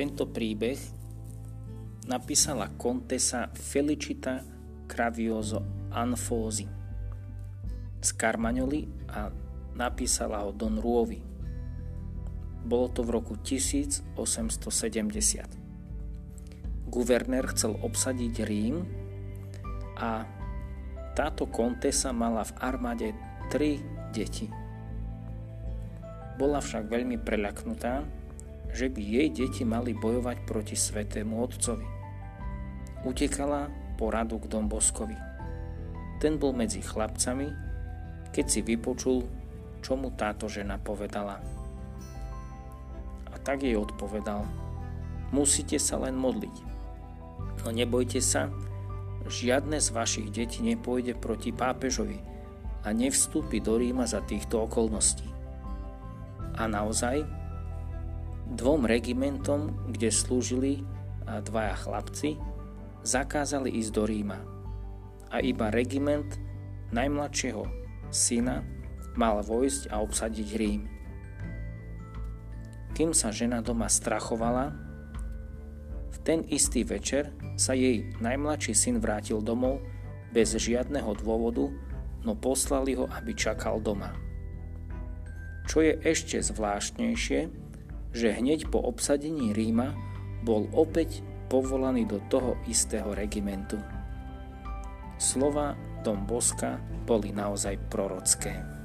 Tento príbeh napísala kontesa Felicita Cravioso Anfosi z Carmagnoli a napísala ho Don Ruovi. Bolo to v roku 1870. Guvernér chcel obsadiť Rím a táto kontesa mala v armáde tri deti. Bola však veľmi preľaknutá že by jej deti mali bojovať proti svetému otcovi. Utekala po radu k Domboskovi. Ten bol medzi chlapcami, keď si vypočul, čo mu táto žena povedala. A tak jej odpovedal, musíte sa len modliť. No nebojte sa, žiadne z vašich detí nepôjde proti pápežovi a nevstúpi do Ríma za týchto okolností. A naozaj, Dvom regimentom, kde slúžili dvaja chlapci, zakázali ísť do Ríma. A iba regiment najmladšieho syna mal vojsť a obsadiť Rím. Kým sa žena doma strachovala, v ten istý večer sa jej najmladší syn vrátil domov bez žiadneho dôvodu, no poslali ho, aby čakal doma. Čo je ešte zvláštnejšie, že hneď po obsadení Ríma bol opäť povolaný do toho istého regimentu. Slova Dom Boska boli naozaj prorocké.